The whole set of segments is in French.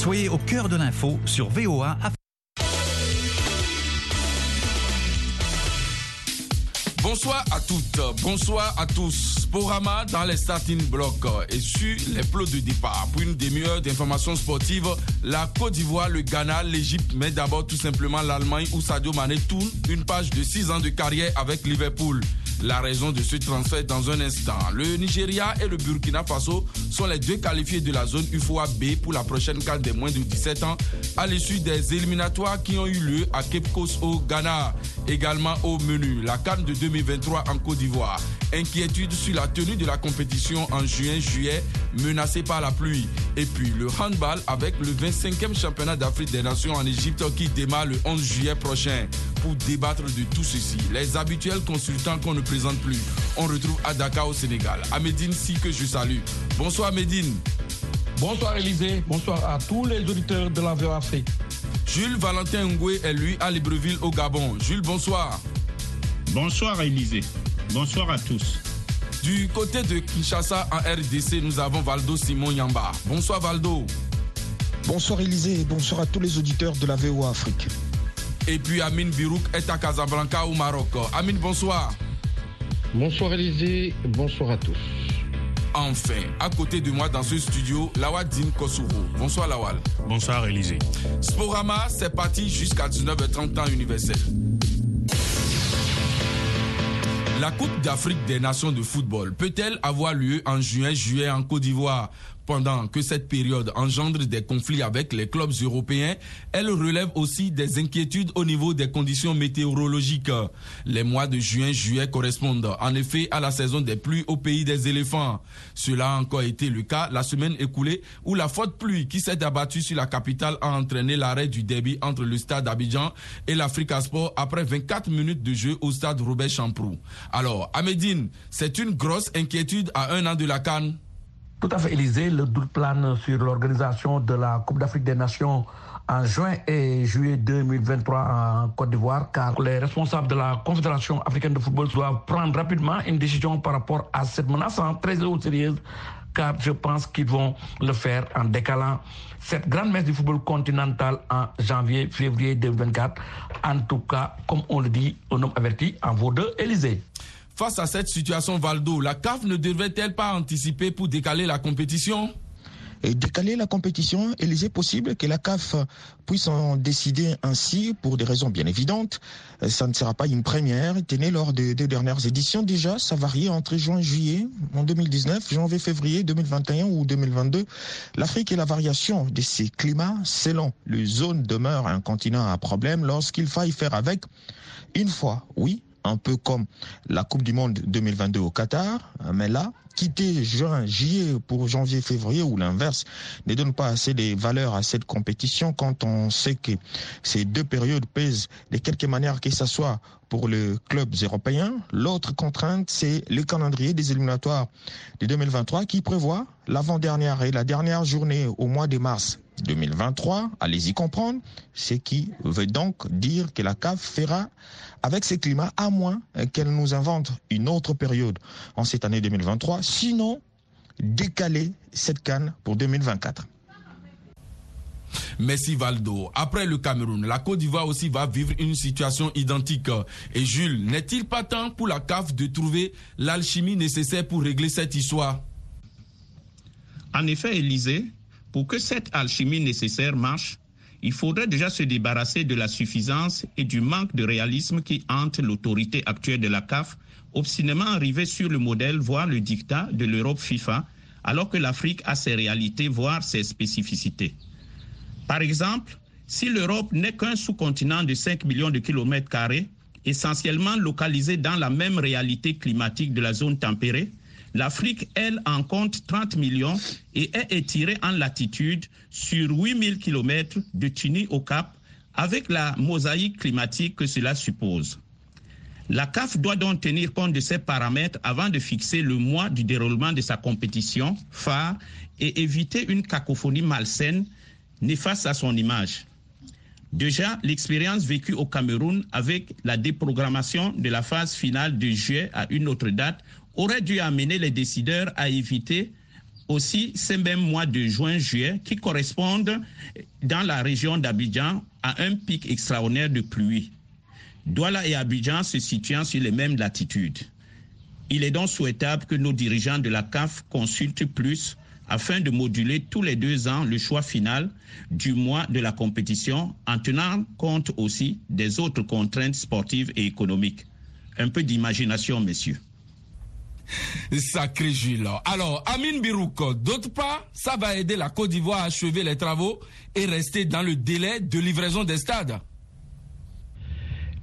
Soyez au cœur de l'info sur VOA. Bonsoir à toutes, bonsoir à tous. Sporama dans les starting blocks et sur les plots de départ. Pour une demi-heure d'informations sportives, la Côte d'Ivoire, le Ghana, l'Égypte, mais d'abord tout simplement l'Allemagne où Sadio Mané tourne une page de 6 ans de carrière avec Liverpool. La raison de ce transfert dans un instant. Le Nigeria et le Burkina Faso sont les deux qualifiés de la zone UFOA B pour la prochaine CAN des moins de 17 ans à l'issue des éliminatoires qui ont eu lieu à Cape au Ghana. Également au menu, la CAN de 2023 en Côte d'Ivoire. Inquiétude sur la tenue de la compétition en juin-juillet menacée par la pluie. Et puis le handball avec le 25e championnat d'Afrique des Nations en Égypte qui démarre le 11 juillet prochain. Pour débattre de tout ceci, les habituels consultants qu'on ne présente plus, on retrouve à Dakar au Sénégal. À Médine, si que je salue. Bonsoir Médine. Bonsoir Élisée, bonsoir à tous les auditeurs de la VOA Afrique. Jules Valentin Ngoué est lui à Libreville au Gabon. Jules, bonsoir. Bonsoir Élisée. Bonsoir à tous. Du côté de Kinshasa en RDC, nous avons Valdo Simon Yamba. Bonsoir Valdo. Bonsoir Élisée et bonsoir à tous les auditeurs de la VOA Afrique. Et puis Amine Birouk est à Casablanca au Maroc. Amine, bonsoir. Bonsoir Élisée, bonsoir à tous. Enfin, à côté de moi dans ce studio, Lawal Din Kosovo. Bonsoir Lawal. Bonsoir Élisée. Sporama, c'est parti jusqu'à 19h30 temps universel. La Coupe d'Afrique des Nations de football peut-elle avoir lieu en juin-juillet en Côte d'Ivoire? Pendant que cette période engendre des conflits avec les clubs européens, elle relève aussi des inquiétudes au niveau des conditions météorologiques. Les mois de juin-juillet correspondent en effet à la saison des pluies au pays des éléphants. Cela a encore été le cas la semaine écoulée où la forte pluie qui s'est abattue sur la capitale a entraîné l'arrêt du débit entre le stade Abidjan et l'Africa Sport après 24 minutes de jeu au stade Robert Champrou. Alors, à c'est une grosse inquiétude à un an de la Cannes. Tout à fait, Élysée, le doute plane sur l'organisation de la Coupe d'Afrique des Nations en juin et juillet 2023 en Côte d'Ivoire, car les responsables de la Confédération africaine de football doivent prendre rapidement une décision par rapport à cette menace très sérieuse, car je pense qu'ils vont le faire en décalant cette grande messe du football continental en janvier, février 2024. En tout cas, comme on le dit, au homme averti en vaut deux, Élysée. Face à cette situation, Valdo, la CAF ne devrait-elle pas anticiper pour décaler la compétition? Et décaler la compétition, il est possible que la CAF puisse en décider ainsi pour des raisons bien évidentes. Ça ne sera pas une première. Tenez, lors des deux dernières éditions, déjà, ça variait entre juin et juillet en 2019, janvier, février 2021 ou 2022. L'Afrique et la variation de ces climats, selon les zones, demeure un continent à problème lorsqu'il faille faire avec. Une fois, oui, un peu comme la Coupe du Monde 2022 au Qatar, mais là, quitter juin, juillet pour janvier, février ou l'inverse ne donne pas assez de valeur à cette compétition quand on sait que ces deux périodes pèsent de quelque manière que ce soit pour les clubs européens. L'autre contrainte, c'est le calendrier des éliminatoires de 2023 qui prévoit l'avant-dernière et la dernière journée au mois de mars 2023. Allez-y comprendre, ce qui veut donc dire que la CAF fera avec ces climats, à moins qu'elle nous invente une autre période en cette année 2023, sinon décaler cette canne pour 2024. Merci Valdo. Après le Cameroun, la Côte d'Ivoire aussi va vivre une situation identique. Et Jules, n'est-il pas temps pour la CAF de trouver l'alchimie nécessaire pour régler cette histoire? En effet, Élisée, pour que cette alchimie nécessaire marche, il faudrait déjà se débarrasser de la suffisance et du manque de réalisme qui hante l'autorité actuelle de la CAF, obstinément arrivée sur le modèle, voire le dictat de l'Europe FIFA, alors que l'Afrique a ses réalités, voire ses spécificités. Par exemple, si l'Europe n'est qu'un sous-continent de 5 millions de kilomètres carrés, essentiellement localisé dans la même réalité climatique de la zone tempérée, L'Afrique, elle, en compte 30 millions et est étirée en latitude sur 8000 km de Tunis au Cap, avec la mosaïque climatique que cela suppose. La CAF doit donc tenir compte de ces paramètres avant de fixer le mois du déroulement de sa compétition phare et éviter une cacophonie malsaine néfaste à son image. Déjà, l'expérience vécue au Cameroun avec la déprogrammation de la phase finale de juillet à une autre date aurait dû amener les décideurs à éviter aussi ces mêmes mois de juin-juillet qui correspondent dans la région d'Abidjan à un pic extraordinaire de pluie. Douala et Abidjan se situant sur les mêmes latitudes. Il est donc souhaitable que nos dirigeants de la CAF consultent plus afin de moduler tous les deux ans le choix final du mois de la compétition en tenant compte aussi des autres contraintes sportives et économiques. Un peu d'imagination, messieurs. Sacré Jules. Alors, Amine Birouk, d'autre part, ça va aider la Côte d'Ivoire à achever les travaux et rester dans le délai de livraison des stades.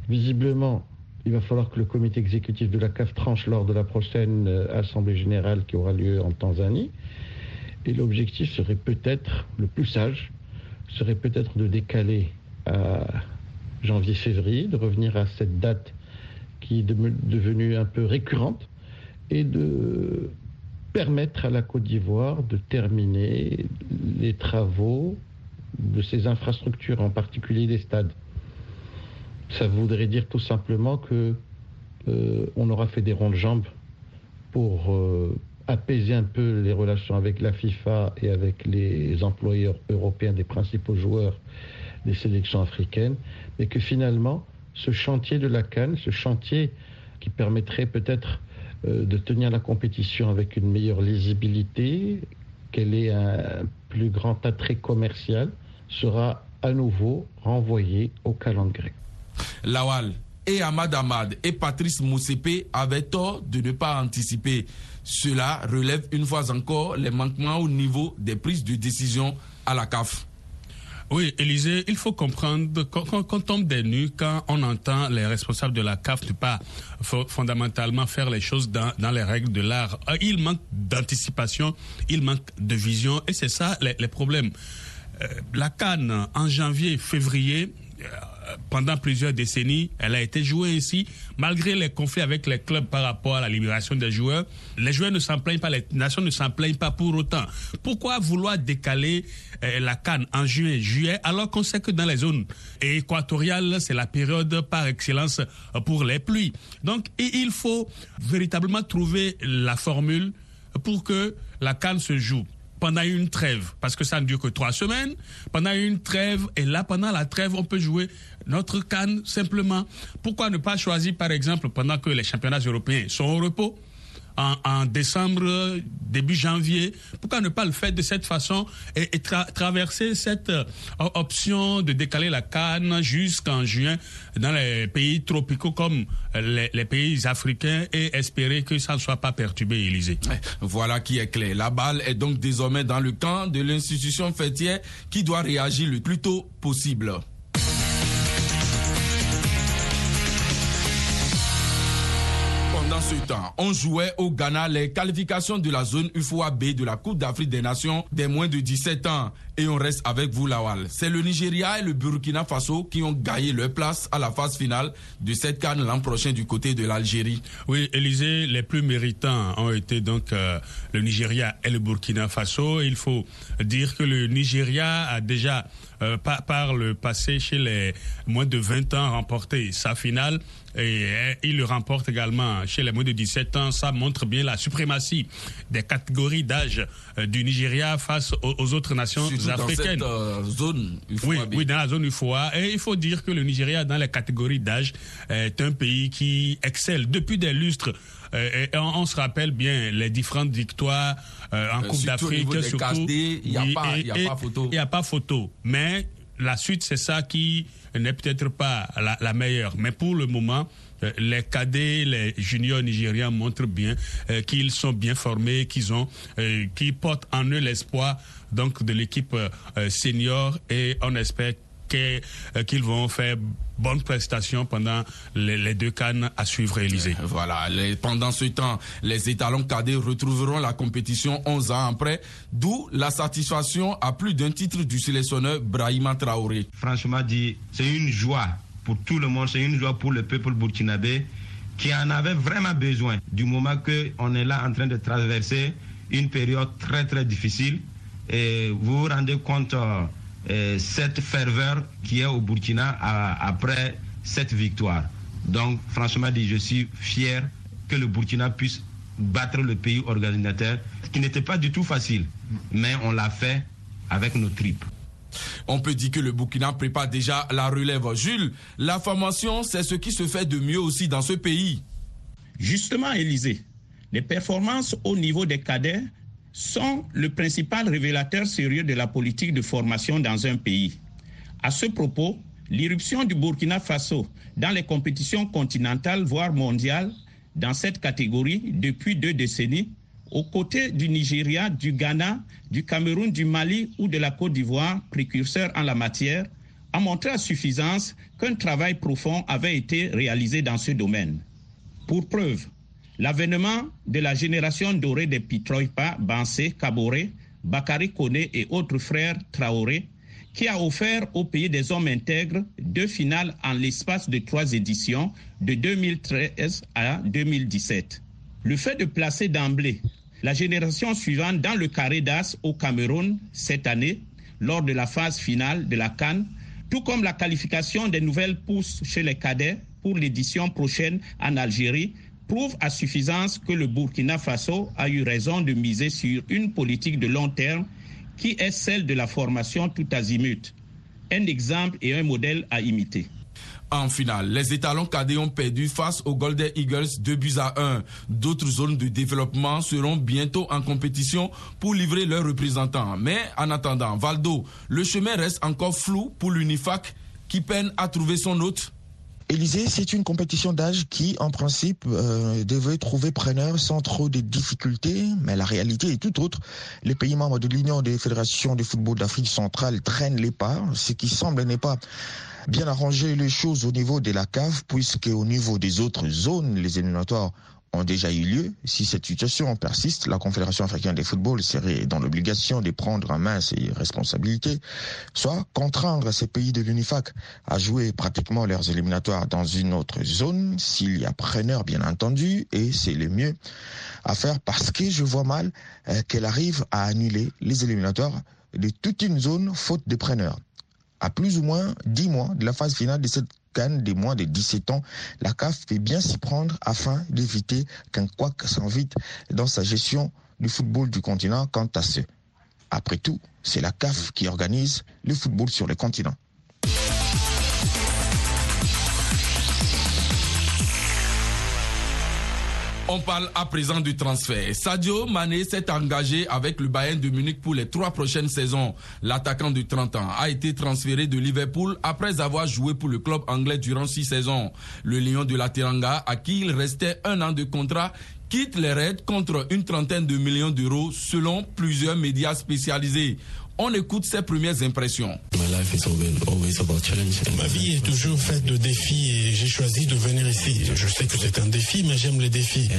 Visiblement, il va falloir que le comité exécutif de la CAF tranche lors de la prochaine euh, Assemblée générale qui aura lieu en Tanzanie. Et l'objectif serait peut-être, le plus sage, serait peut-être de décaler à janvier-février, de revenir à cette date qui est devenue un peu récurrente et de permettre à la Côte d'Ivoire de terminer les travaux de ses infrastructures, en particulier des stades. Ça voudrait dire tout simplement que euh, on aura fait des ronds de jambes pour euh, apaiser un peu les relations avec la FIFA et avec les employeurs européens des principaux joueurs des sélections africaines, mais que finalement, ce chantier de la Cannes, ce chantier qui permettrait peut-être de tenir la compétition avec une meilleure lisibilité, qu'elle ait un plus grand attrait commercial, sera à nouveau renvoyé au calendrier. Lawal et Ahmad Ahmad et Patrice Moussepe avaient tort de ne pas anticiper. Cela relève une fois encore les manquements au niveau des prises de décision à la CAF. Oui, Élisée, il faut comprendre qu'on tombe des nues quand on entend les responsables de la CAF ne pas fondamentalement faire les choses dans, les règles de l'art. Euh, il manque d'anticipation, il manque de vision et c'est ça les, problèmes. Euh, la Cannes en janvier, février, pendant plusieurs décennies, elle a été jouée ici, malgré les conflits avec les clubs par rapport à la libération des joueurs. Les joueurs ne s'en plaignent pas, les nations ne s'en plaignent pas pour autant. Pourquoi vouloir décaler euh, la Cannes en juin, juillet, alors qu'on sait que dans les zones équatoriales, c'est la période par excellence pour les pluies? Donc, il faut véritablement trouver la formule pour que la Cannes se joue pendant une trêve, parce que ça ne dure que trois semaines, pendant une trêve, et là, pendant la trêve, on peut jouer notre canne simplement. Pourquoi ne pas choisir, par exemple, pendant que les championnats européens sont au repos, en, décembre, début janvier. Pourquoi ne pas le faire de cette façon et, traverser cette euh, option de décaler la canne jusqu'en juin dans les pays tropicaux comme les, les, pays africains et espérer que ça ne soit pas perturbé, Élysée? Voilà qui est clair. La balle est donc désormais dans le camp de l'institution fêtière qui doit réagir le plus tôt possible. On jouait au Ghana les qualifications de la zone UFOA B de la Coupe d'Afrique des Nations des moins de 17 ans. Et on reste avec vous, Lawal. C'est le Nigeria et le Burkina Faso qui ont gagné leur place à la phase finale de cette canne l'an prochain du côté de l'Algérie. Oui, Élysée, les plus méritants ont été donc euh, le Nigeria et le Burkina Faso. Il faut dire que le Nigeria a déjà euh, par, par, le passé chez les moins de 20 ans remporté sa finale et euh, il le remporte également chez les moins de 17 ans. Ça montre bien la suprématie des catégories d'âge du Nigeria face aux, autres nations africaines. Dans cette, zone oui, oui, dans la zone UFOA. Et il faut dire que le Nigeria, dans les catégories d'âge, est un pays qui excelle depuis des lustres. Et on, se rappelle bien les différentes victoires en Coupe d'Afrique. Il n'y a, a, pas photo. Il n'y a pas photo. Mais la suite, c'est ça qui n'est peut-être pas la, la, meilleure. Mais pour le moment, les cadets, les juniors nigériens montrent bien qu'ils sont bien formés, qu'ils ont, qu'ils portent en eux l'espoir donc de l'équipe euh, senior et on espère euh, qu'ils vont faire bonne prestation pendant les, deux cannes à suivre Élysée. Euh, voilà, pendant ce temps, les étalons cadets retrouveront la compétition 11 ans après, d'où la satisfaction à plus d'un titre du sélectionneur Brahima Traoré. Franchement dit, c'est une joie pour tout le monde, c'est une joie pour le peuple burkinabé qui en avait vraiment besoin du moment qu'on est là en train de traverser une période très très difficile et vous vous rendez compte euh, cette ferveur qui est au Burkina après cette victoire. Donc, franchement dit, je suis fier que le Burkina puisse battre le pays organisateur, ce qui n'était pas du tout facile. Mais on l'a fait avec nos tripes. On peut dire que le Burkina prépare déjà la relève. Jules, la formation, c'est ce qui se fait de mieux aussi dans ce pays. Justement, Élysée, les performances au niveau des cadets sont le principal révélateur sérieux de la politique de formation dans un pays. À ce propos, l'irruption du Burkina Faso dans les compétitions continentales, voire mondiales, dans cette catégorie depuis deux décennies, aux côtés du Nigeria, du Ghana, du Cameroun, du Mali ou de la Côte d'Ivoire, précurseurs en la matière, a montré à suffisance qu'un travail profond avait été réalisé dans ce domaine. Pour preuve, l'avènement de la génération dorée des Pitroipa, Bansé, Kaboré, Bakary Kone et autres frères Traoré, qui a offert au pays des hommes intègres deux finales en l'espace de trois éditions de 2013 à 2017. Le fait de placer d'emblée la génération suivante dans le carré d'as au Cameroun cette année, lors de la phase finale de la Cannes, tout comme la qualification des nouvelles pousses chez les cadets pour l'édition prochaine en Algérie, prouve à suffisance que le Burkina Faso a eu raison de miser sur une politique de long terme qui est celle de la formation tout azimut. Un exemple et un modèle à imiter. En finale, les étalons cadets ont perdu face aux Golden Eagles 2 buts à 1. D'autres zones de développement seront bientôt en compétition pour livrer leurs représentants. Mais en attendant, Valdo, le chemin reste encore flou pour l'UNIFAC qui peine à trouver son hôte. Élysée, c'est une compétition d'âge qui, en principe, euh, devait trouver preneur sans trop de difficultés, mais la réalité est tout autre. Les pays membres de l'Union des fédérations de football d'Afrique centrale traînent les pas, ce qui semble n'est pas bien arranger les choses au niveau de la cave, puisque au niveau des autres zones, les éliminatoires ont déjà eu lieu. Si cette situation persiste, la Confédération africaine des football serait dans l'obligation de prendre en main ses responsabilités, soit contraindre ces pays de l'UNIFAC à jouer pratiquement leurs éliminatoires dans une autre zone, s'il y a preneur bien entendu, et c'est le mieux à faire parce que je vois mal euh, qu'elle arrive à annuler les éliminatoires de toute une zone faute de preneur à plus ou moins 10 mois de la phase finale de cette canne des moins de 17 ans, la CAF fait bien s'y prendre afin d'éviter qu'un couac s'invite dans sa gestion du football du continent quant à ce. Après tout, c'est la CAF qui organise le football sur le continent. On parle à présent du transfert. Sadio Mané s'est engagé avec le Bayern de Munich pour les trois prochaines saisons. L'attaquant de 30 ans a été transféré de Liverpool après avoir joué pour le club anglais durant six saisons. Le Lion de la Teranga, à qui il restait un an de contrat, quitte les Reds contre une trentaine de millions d'euros selon plusieurs médias spécialisés. On écoute ses premières impressions. Ma vie est toujours faite de défis et j'ai choisi de venir ici. Je sais que c'est un défi, mais j'aime les défis.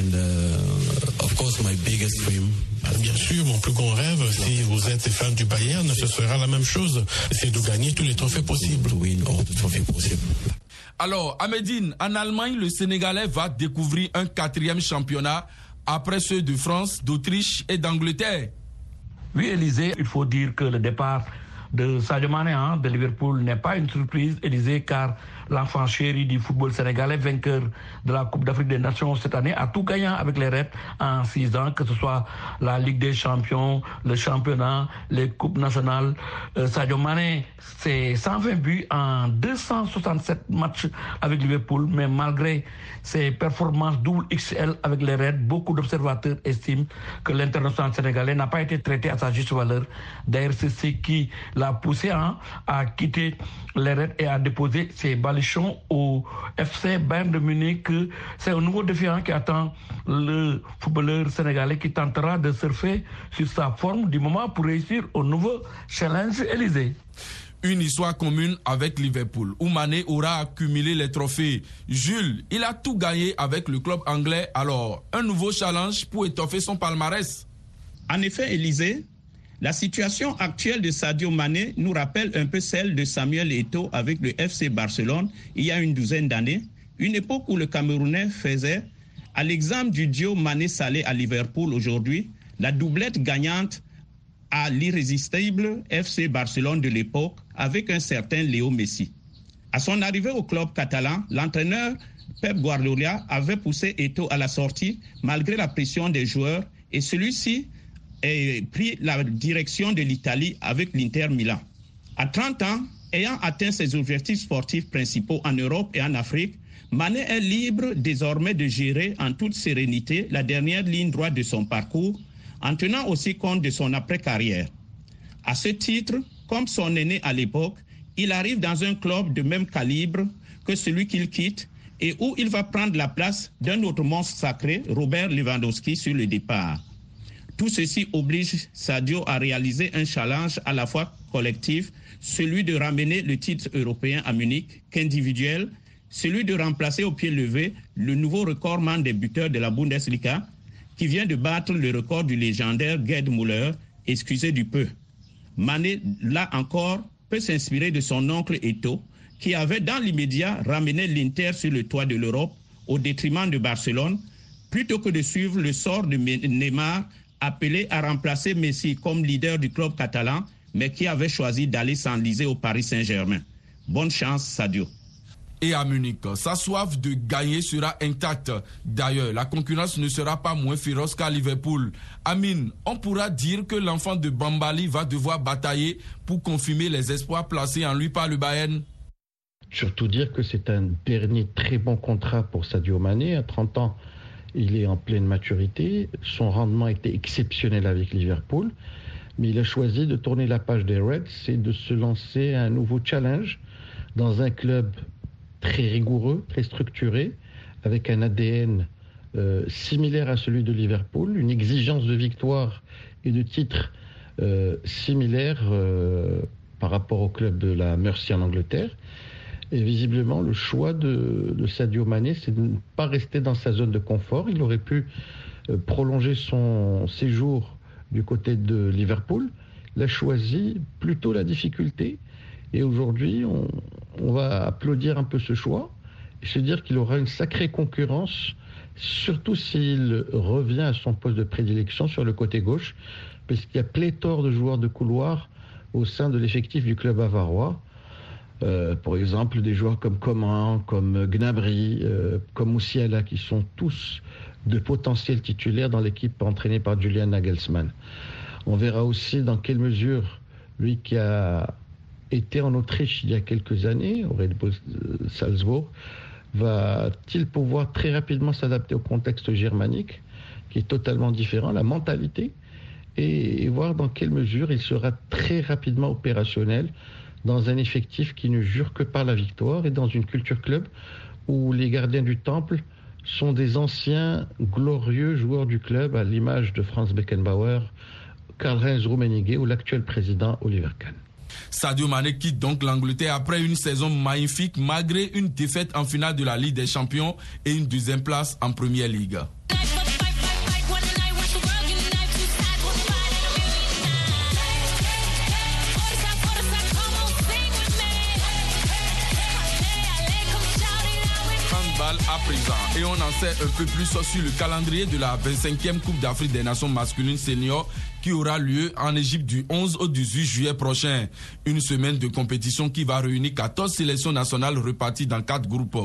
Bien sûr, mon plus grand rêve, si vous êtes fan du Bayern, ce sera la même chose. C'est de gagner tous les trophées possibles. Alors, Ahmedine, en Allemagne, le Sénégalais va découvrir un quatrième championnat après ceux de France, d'Autriche et d'Angleterre. Oui, Élysée, il faut dire que le départ de Sadio Mane hein, de Liverpool n'est pas une surprise, Élysée, car l'enfant chéri du football sénégalais, vainqueur de la Coupe d'Afrique des Nations cette année, a tout gagné avec les Reds en six ans, que ce soit la Ligue des Champions, le championnat, les Coupes nationales. Euh, Sadio Mane, c'est 120 buts en 267 matchs avec Liverpool, mais malgré ses performances double XL avec les Reds, beaucoup d'observateurs estiment que l'international sénégalais n'a pas été traité à sa juste valeur. D'ailleurs, c'est ce qui l'a poussé hein, à quitter les Reds et à déposer ses au FC Bayern de Munich. C'est un nouveau défi hein, qui attend le footballeur sénégalais qui tentera de surfer sur sa forme du moment pour réussir au nouveau challenge Élysée une histoire commune avec Liverpool, où Mané aura accumulé les trophées. Jules, il a tout gagné avec le club anglais, alors un nouveau challenge pour étoffer son palmarès. En effet, Élysée, la situation actuelle de Sadio Mané nous rappelle un peu celle de Samuel Eto'o avec le FC Barcelone il y a une douzaine d'années, une époque où le Camerounais faisait, à l'exemple du duo Mané-Salé à Liverpool aujourd'hui, la doublette gagnante à l'irrésistible FC Barcelone de l'époque avec un certain Léo Messi. À son arrivée au club catalan, l'entraîneur Pep Guardiola avait poussé Eto à la sortie malgré la pression des joueurs et celui-ci a pris la direction de l'Italie avec l'Inter Milan. À 30 ans, ayant atteint ses objectifs sportifs principaux en Europe et en Afrique, Mané est libre désormais de gérer en toute sérénité la dernière ligne droite de son parcours, en tenant aussi compte de son après-carrière. À ce titre, comme son aîné à l'époque, il arrive dans un club de même calibre que celui qu'il quitte et où il va prendre la place d'un autre monstre sacré, Robert Lewandowski, sur le départ. Tout ceci oblige Sadio à réaliser un challenge à la fois collectif, celui de ramener le titre européen à Munich, qu'individuel, celui de remplacer au pied levé le nouveau recordman des buteurs de la Bundesliga, qui vient de battre le record du légendaire Gerd Müller, excusez du peu. Mané, là encore, peut s'inspirer de son oncle Eto, qui avait dans l'immédiat ramené l'Inter sur le toit de l'Europe au détriment de Barcelone, plutôt que de suivre le sort de Neymar, appelé à remplacer Messi comme leader du club catalan, mais qui avait choisi d'aller s'enliser au Paris Saint-Germain. Bonne chance, Sadio et à Munich. Sa soif de gagner sera intacte. D'ailleurs, la concurrence ne sera pas moins féroce qu'à Liverpool. Amine, on pourra dire que l'enfant de Bambali va devoir batailler pour confirmer les espoirs placés en lui par le Bayern Surtout dire que c'est un dernier très bon contrat pour Sadio Mané. À 30 ans, il est en pleine maturité. Son rendement était exceptionnel avec Liverpool. Mais il a choisi de tourner la page des Reds et de se lancer un nouveau challenge dans un club très rigoureux, très structuré, avec un ADN euh, similaire à celui de Liverpool, une exigence de victoire et de titre euh, similaire euh, par rapport au club de la Mercy en Angleterre. Et visiblement, le choix de, Sadio Mané, c'est de ne pas rester dans sa zone de confort. Il aurait pu prolonger son séjour du côté de Liverpool. Il a choisi plutôt la difficulté et aujourd'hui, on, va applaudir un peu ce choix et se dire qu'il aura une sacrée concurrence, surtout s'il revient à son poste de prédilection sur le côté gauche, parce qu'il y a pléthore de joueurs de couloir au sein de l'effectif du club bavarois. Euh, par exemple, des joueurs comme Coman, comme Gnabry, euh, comme Moussiala, qui sont tous de potentiels titulaires dans l'équipe entraînée par Julian Nagelsmann. On verra aussi dans quelle mesure lui qui a était en Autriche il y a quelques années, au Red Bull euh, Salzbourg, va-t-il pouvoir très rapidement s'adapter au contexte germanique, qui est totalement différent, la mentalité, et voir dans quelle mesure il sera très rapidement opérationnel dans un effectif qui ne jure que par la victoire et dans une culture club où les gardiens du temple sont des anciens glorieux joueurs du club, à l'image de Franz Beckenbauer, Karl-Heinz Rummenigge ou l'actuel président Oliver Kahn. Sadio Mane quitte donc l'Angleterre après une saison magnifique malgré une défaite en finale de la Ligue des Champions et une deuxième place en Première Ligue. Et on en sait un peu plus sur le calendrier de la 25e Coupe d'Afrique des Nations masculines seniors qui aura lieu en Égypte du 11 au 18 juillet prochain. Une semaine de compétition qui va réunir 14 sélections nationales reparties dans quatre groupes.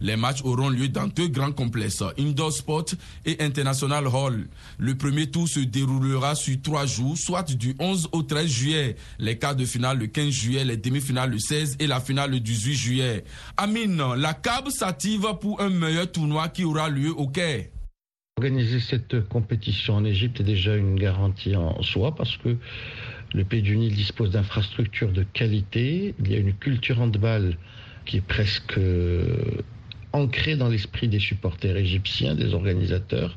Les matchs auront lieu dans deux grands complexes, Indoor Sport et International Hall. Le premier tour se déroulera sur trois jours, soit du 11 au 13 juillet. Les quarts de finale le 15 juillet, les demi-finales le 16 et la finale le 18 juillet. Amine, la CAB s'active pour un meilleur tournoi qui aura lieu au Caire. Organiser cette compétition en Égypte est déjà une garantie en soi parce que le Pays du Nil dispose d'infrastructures de qualité. Il y a une culture handball qui est presque euh, ancrée dans l'esprit des supporters égyptiens, des organisateurs,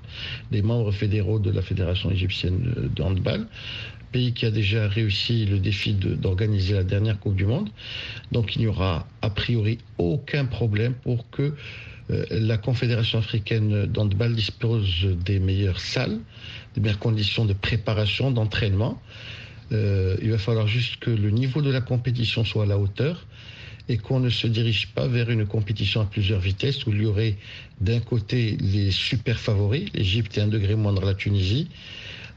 des membres fédéraux de la Fédération égyptienne de handball pays qui a déjà réussi le défi d'organiser la dernière Coupe du Monde. Donc il n'y aura a priori aucun problème pour que la Confédération africaine d'handball dispose des meilleures salles, des meilleures conditions de préparation, d'entraînement. Euh, il va falloir juste que le niveau de la compétition soit à la hauteur et qu'on ne se dirige pas vers une compétition à plusieurs vitesses où il y aurait d'un côté les super favoris, l'Égypte et un degré moindre la Tunisie,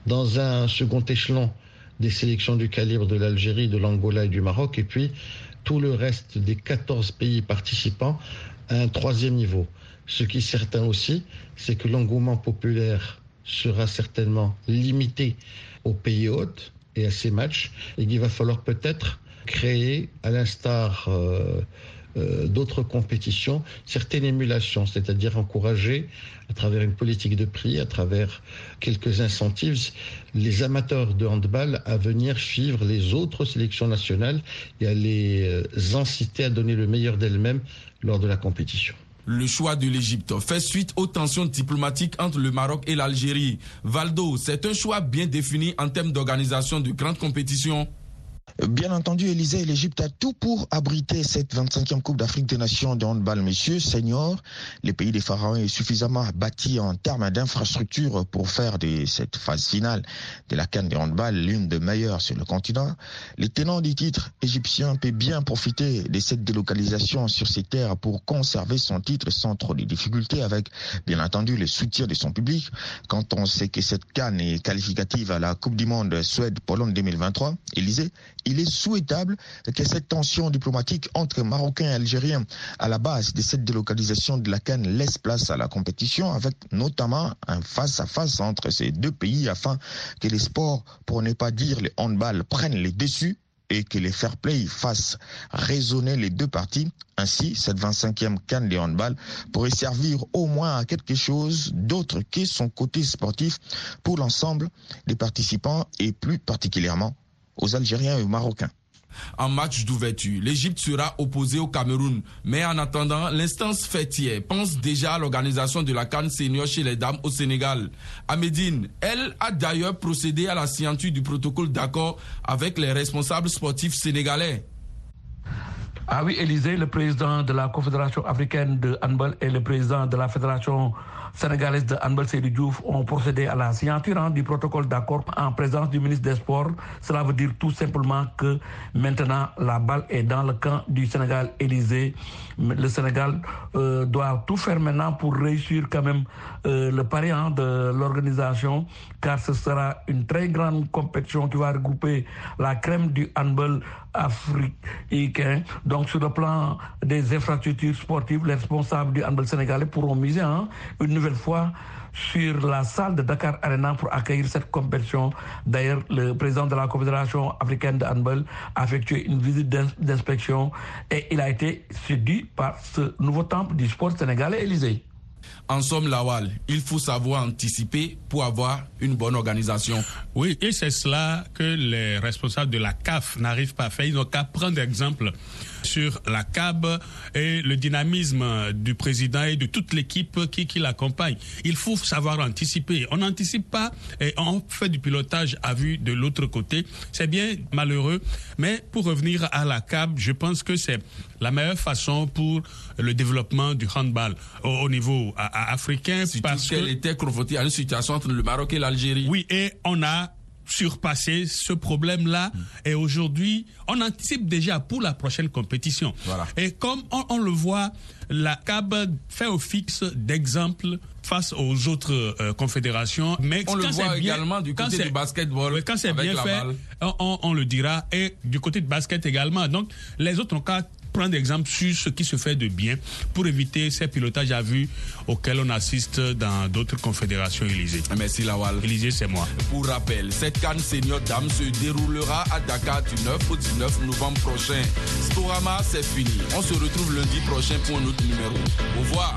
dans un second échelon des sélections du calibre de l'Algérie, de l'Angola et du Maroc, et puis tout le reste des 14 pays participants à un troisième niveau. Ce qui est certain aussi, c'est que l'engouement populaire sera certainement limité aux pays hôtes et à ces matchs, et qu'il va falloir peut-être créer, à l'instar euh, euh, d'autres compétitions, certaines émulations, c'est-à-dire encourager à travers une politique de prix, à travers quelques incentives, les amateurs de handball à venir suivre les autres sélections nationales et à les euh, inciter à donner le meilleur d'elles-mêmes lors de la compétition. Le choix de l'Égypte fait suite aux tensions diplomatiques entre le Maroc et l'Algérie. Valdo, c'est un choix bien défini en termes d'organisation de grandes compétitions. Bien entendu, Élysée l'Égypte a tout pour abriter cette 25e Coupe d'Afrique des Nations de handball. Messieurs, seniors, les pays des pharaons est suffisamment bâti en termes d'infrastructures pour faire de cette phase finale de la canne de handball l'une des meilleures sur le continent. Les tenants du titre égyptien peuvent bien profiter de cette délocalisation sur ces terres pour conserver son titre sans trop de difficultés avec, bien entendu, le soutien de son public. Quand on sait que cette canne est qualificative à la Coupe du Monde Suède-Pologne 2023, Élysée il est souhaitable que cette tension diplomatique entre Marocains et Algériens à la base de cette délocalisation de la Cannes laisse place à la compétition avec notamment un face-à-face entre ces deux pays afin que les sports, pour ne pas dire les handball, prennent les dessus et que les fair play fassent résonner les deux parties. Ainsi, cette 25e canne de handball pourrait servir au moins à quelque chose d'autre que son côté sportif pour l'ensemble des participants et plus particulièrement aux Algériens et aux Marocains. En match d'ouverture, l'Égypte sera opposée au Cameroun. Mais en attendant, l'instance fêtière pense déjà à l'organisation de la Cannes senior chez les dames au Sénégal. Amédine, elle a d'ailleurs procédé à la signature du protocole d'accord avec les responsables sportifs sénégalais. Ah oui, Élysée, le président de la Confédération africaine de handball et le président de la Fédération sénégalaise de handball Seydou Diouf ont procédé à la signature hein, du protocole d'accord en présence du ministre des Sports. Cela veut dire tout simplement que maintenant la balle est dans le camp du Sénégal Élysée. Le Sénégal euh, doit tout faire maintenant pour réussir quand même euh, le pari hein, de l'organisation car ce sera une très grande compétition qui va regrouper la crème du handball africain. Donc sur le plan des infrastructures sportives, les responsables du handball sénégalais pourront miser hein, une nouvelle fois sur la salle de Dakar Arena pour accueillir cette compétition. D'ailleurs, le président de la Confédération africaine de handball a effectué une visite d'inspection et il a été séduit par ce nouveau temple du sport sénégalais, Élysée. En somme, Lawal, il faut savoir anticiper pour avoir une bonne organisation. Oui, et c'est cela que les responsables de la CAF n'arrivent pas à faire. Ils n'ont qu'à prendre exemple sur la CAB et le dynamisme du président et de toute l'équipe qui, qui l'accompagne. Il faut savoir anticiper. On n'anticipe pas et on fait du pilotage à vue de l'autre côté. C'est bien malheureux, mais pour revenir à la CAB, je pense que c'est la meilleure façon pour le développement du handball au, niveau africain. parce qu'elle était confrontée à une situation entre le Maroc et l'Algérie. Oui, et on a surpasser ce problème-là. Et aujourd'hui, on anticipe déjà pour la prochaine compétition. Et comme on, le voit, la CAB fait au fixe d'exemple face aux autres euh, confédérations. Mais on le voit également du côté du basketball. quand c'est bien fait, on, on, le dira. Et du côté du basket également. Donc, les autres ont qu'à prendre exemple sur ce qui se fait de bien pour éviter ces pilotages à vue auxquels on assiste dans d'autres confédérations Élysée. Merci Lawal. Élysée, c'est moi. Pour rappel, cette canne senior dame se déroulera à Dakar du 9 au 19 novembre prochain. Sporama, c'est fini. On se retrouve lundi prochain pour un autre numéro. Au revoir.